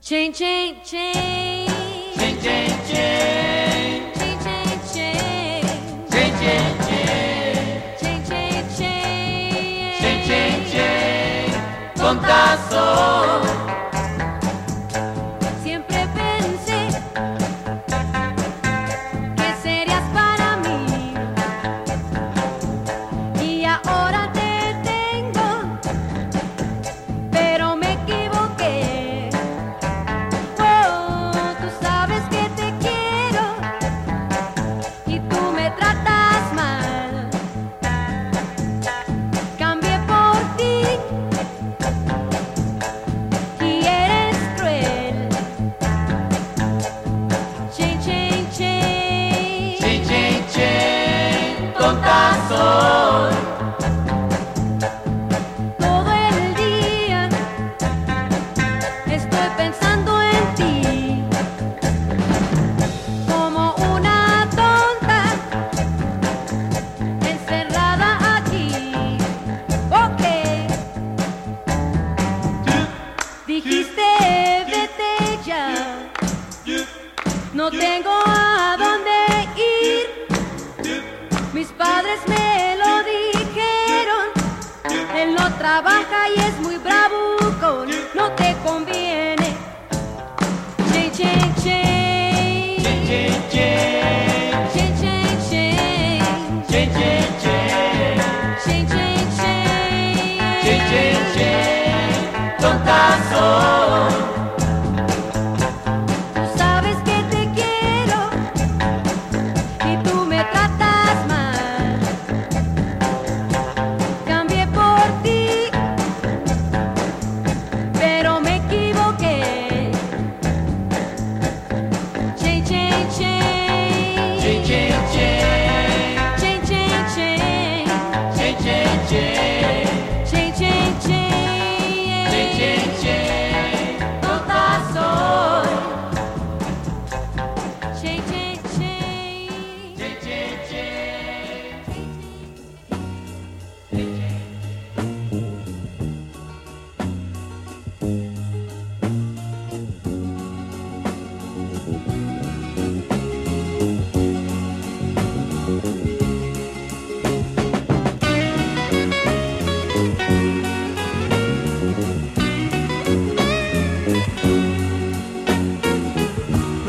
Chain, chain, chain. Chain, chain, chain. Chain, chain, chain. Chain, chain, chain. Chain, chain, chain. Contazo.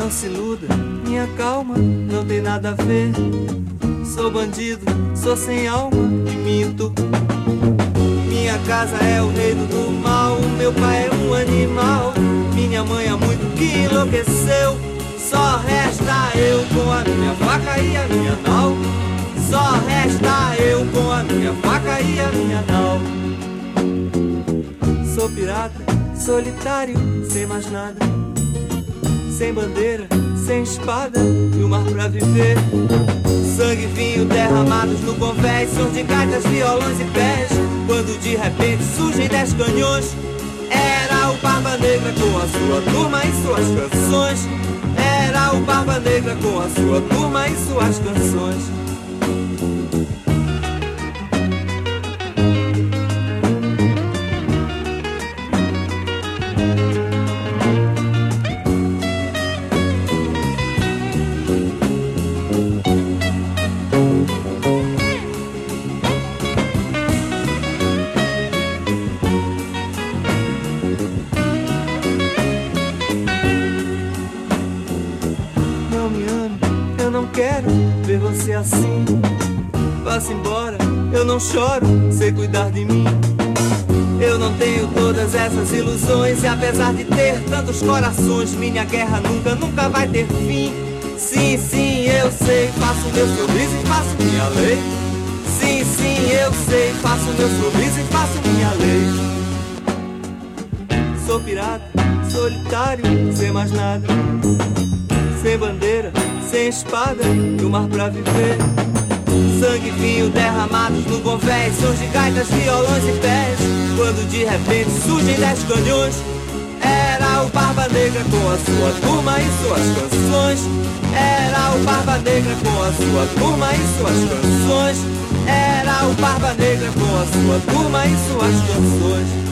Não se iluda, minha calma não tem nada a ver. Sou bandido, sou sem alma e minto. Minha casa é o reino do mal, meu pai é um animal. Minha mãe há muito que enlouqueceu. Só resta eu com a minha faca e a minha nau. Só resta eu com a minha faca e a minha nau. Sou pirata, solitário, sem mais nada sem bandeira, sem espada e o mar pra viver. Sangue e vinho derramados no convés, sons de gaitas, violões e pés. Quando de repente surgem dez canhões, era o Barba Negra com a sua turma e suas canções. Era o Barba Negra com a sua turma e suas canções. Choro, sei cuidar de mim. Eu não tenho todas essas ilusões e apesar de ter tantos corações, minha guerra nunca, nunca vai ter fim. Sim, sim, eu sei, faço meu sorriso e faço minha lei. Sim, sim, eu sei, faço meu sorriso e faço minha lei. Sou pirata, solitário, sem mais nada. Sem bandeira, sem espada e o mar pra viver. Sangue vinho derramados no convés, de gaitas, violões e pés. Quando de repente surgem dez canhões, era o Barba Negra com a sua turma e suas canções. Era o Barba Negra com a sua turma e suas canções. Era o Barba Negra com a sua turma e suas canções.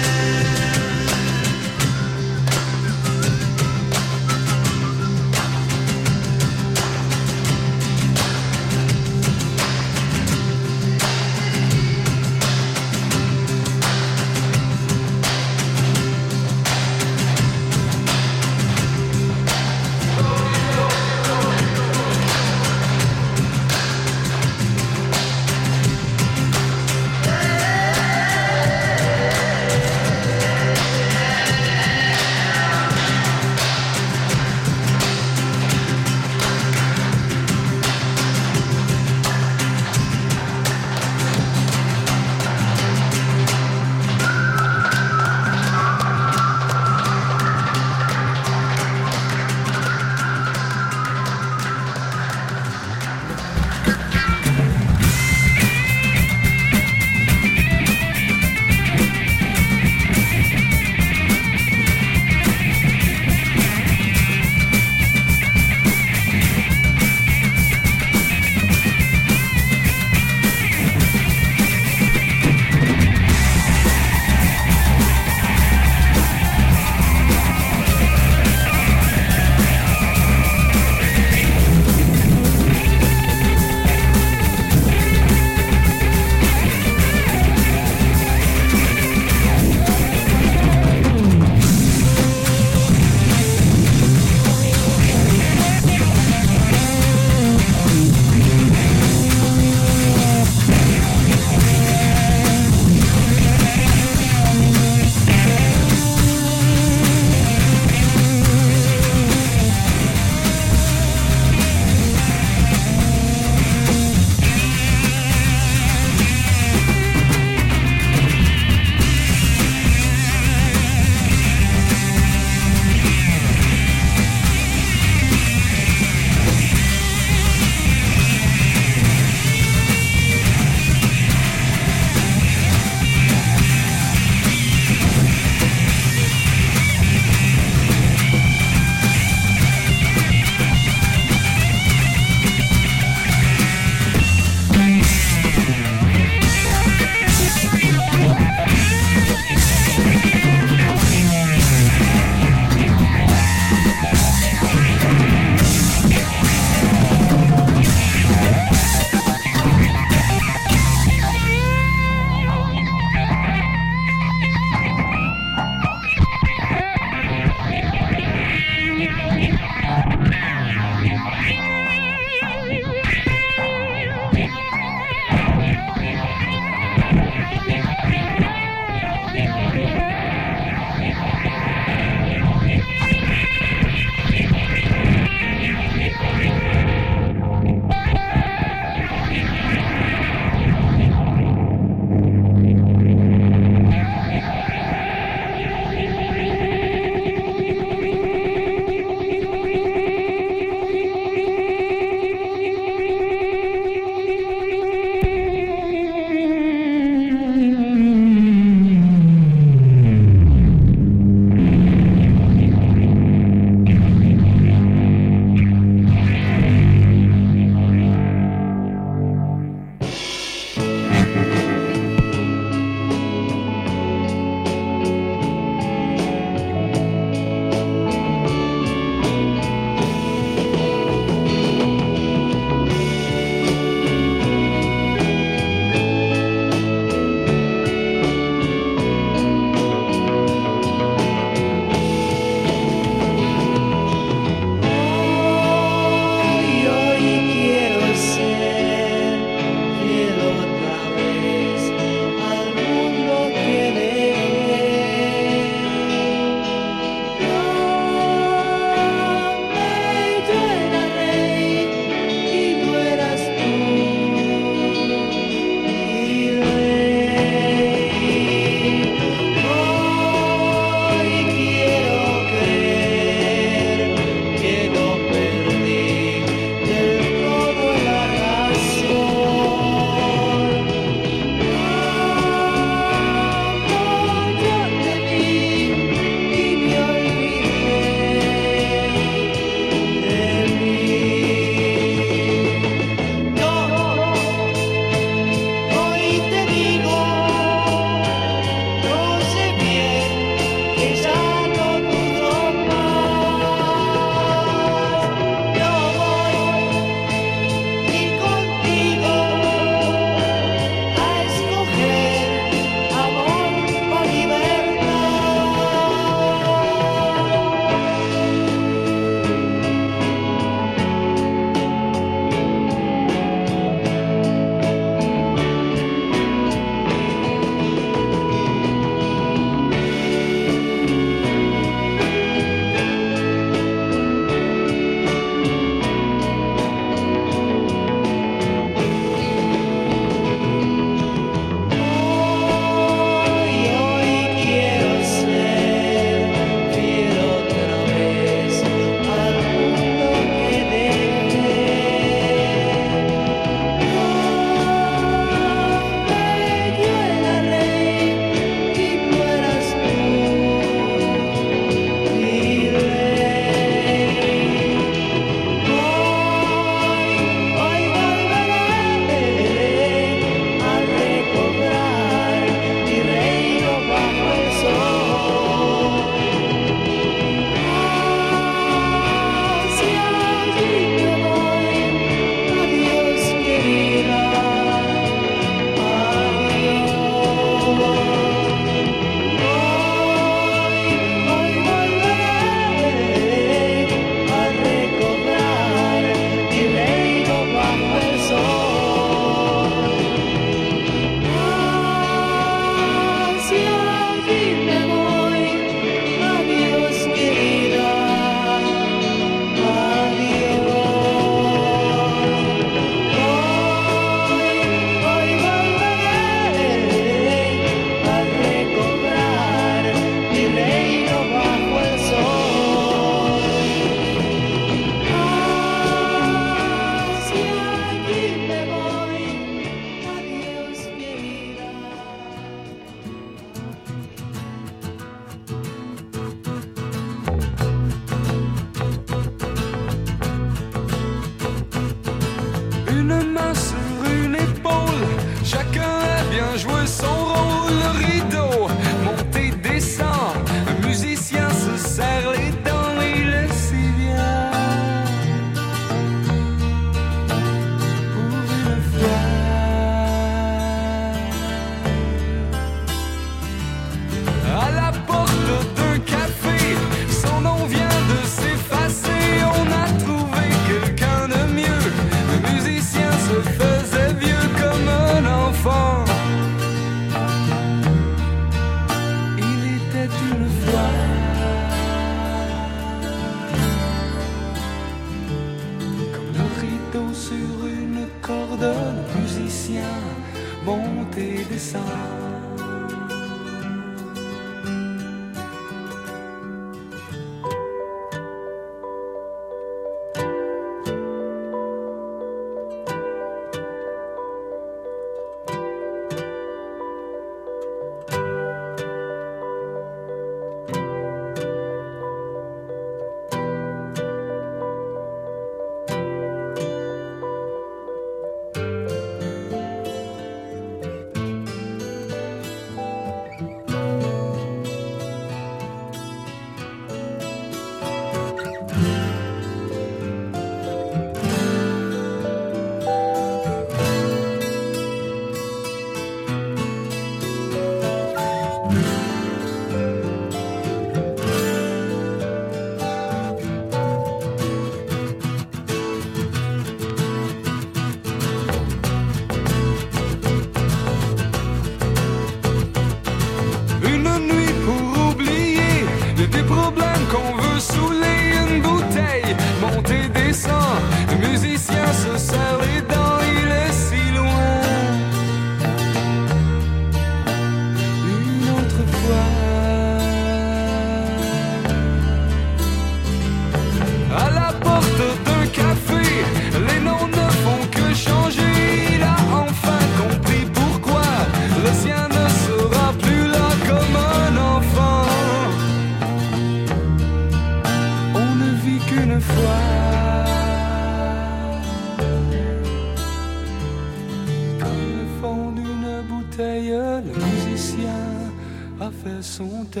Où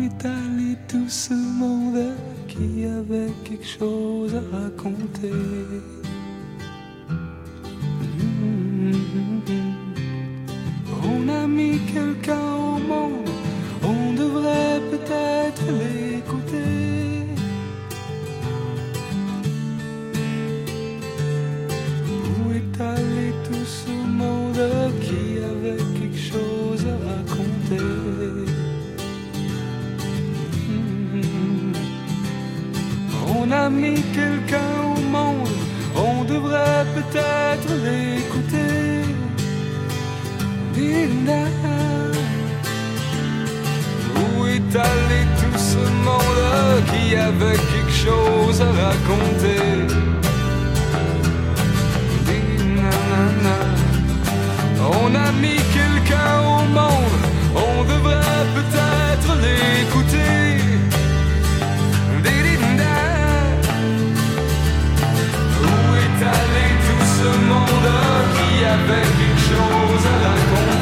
est allé tout ce monde qui avait quelque chose à raconter? On a mis quelqu'un au monde, on devrait peut-être l'écouter. Linda, où est allé tout ce monde qui avait quelque chose à raconter? On a mis quelqu'un au monde, on devrait peut-être l'écouter. ce monde qui avait quelque chose à raconter.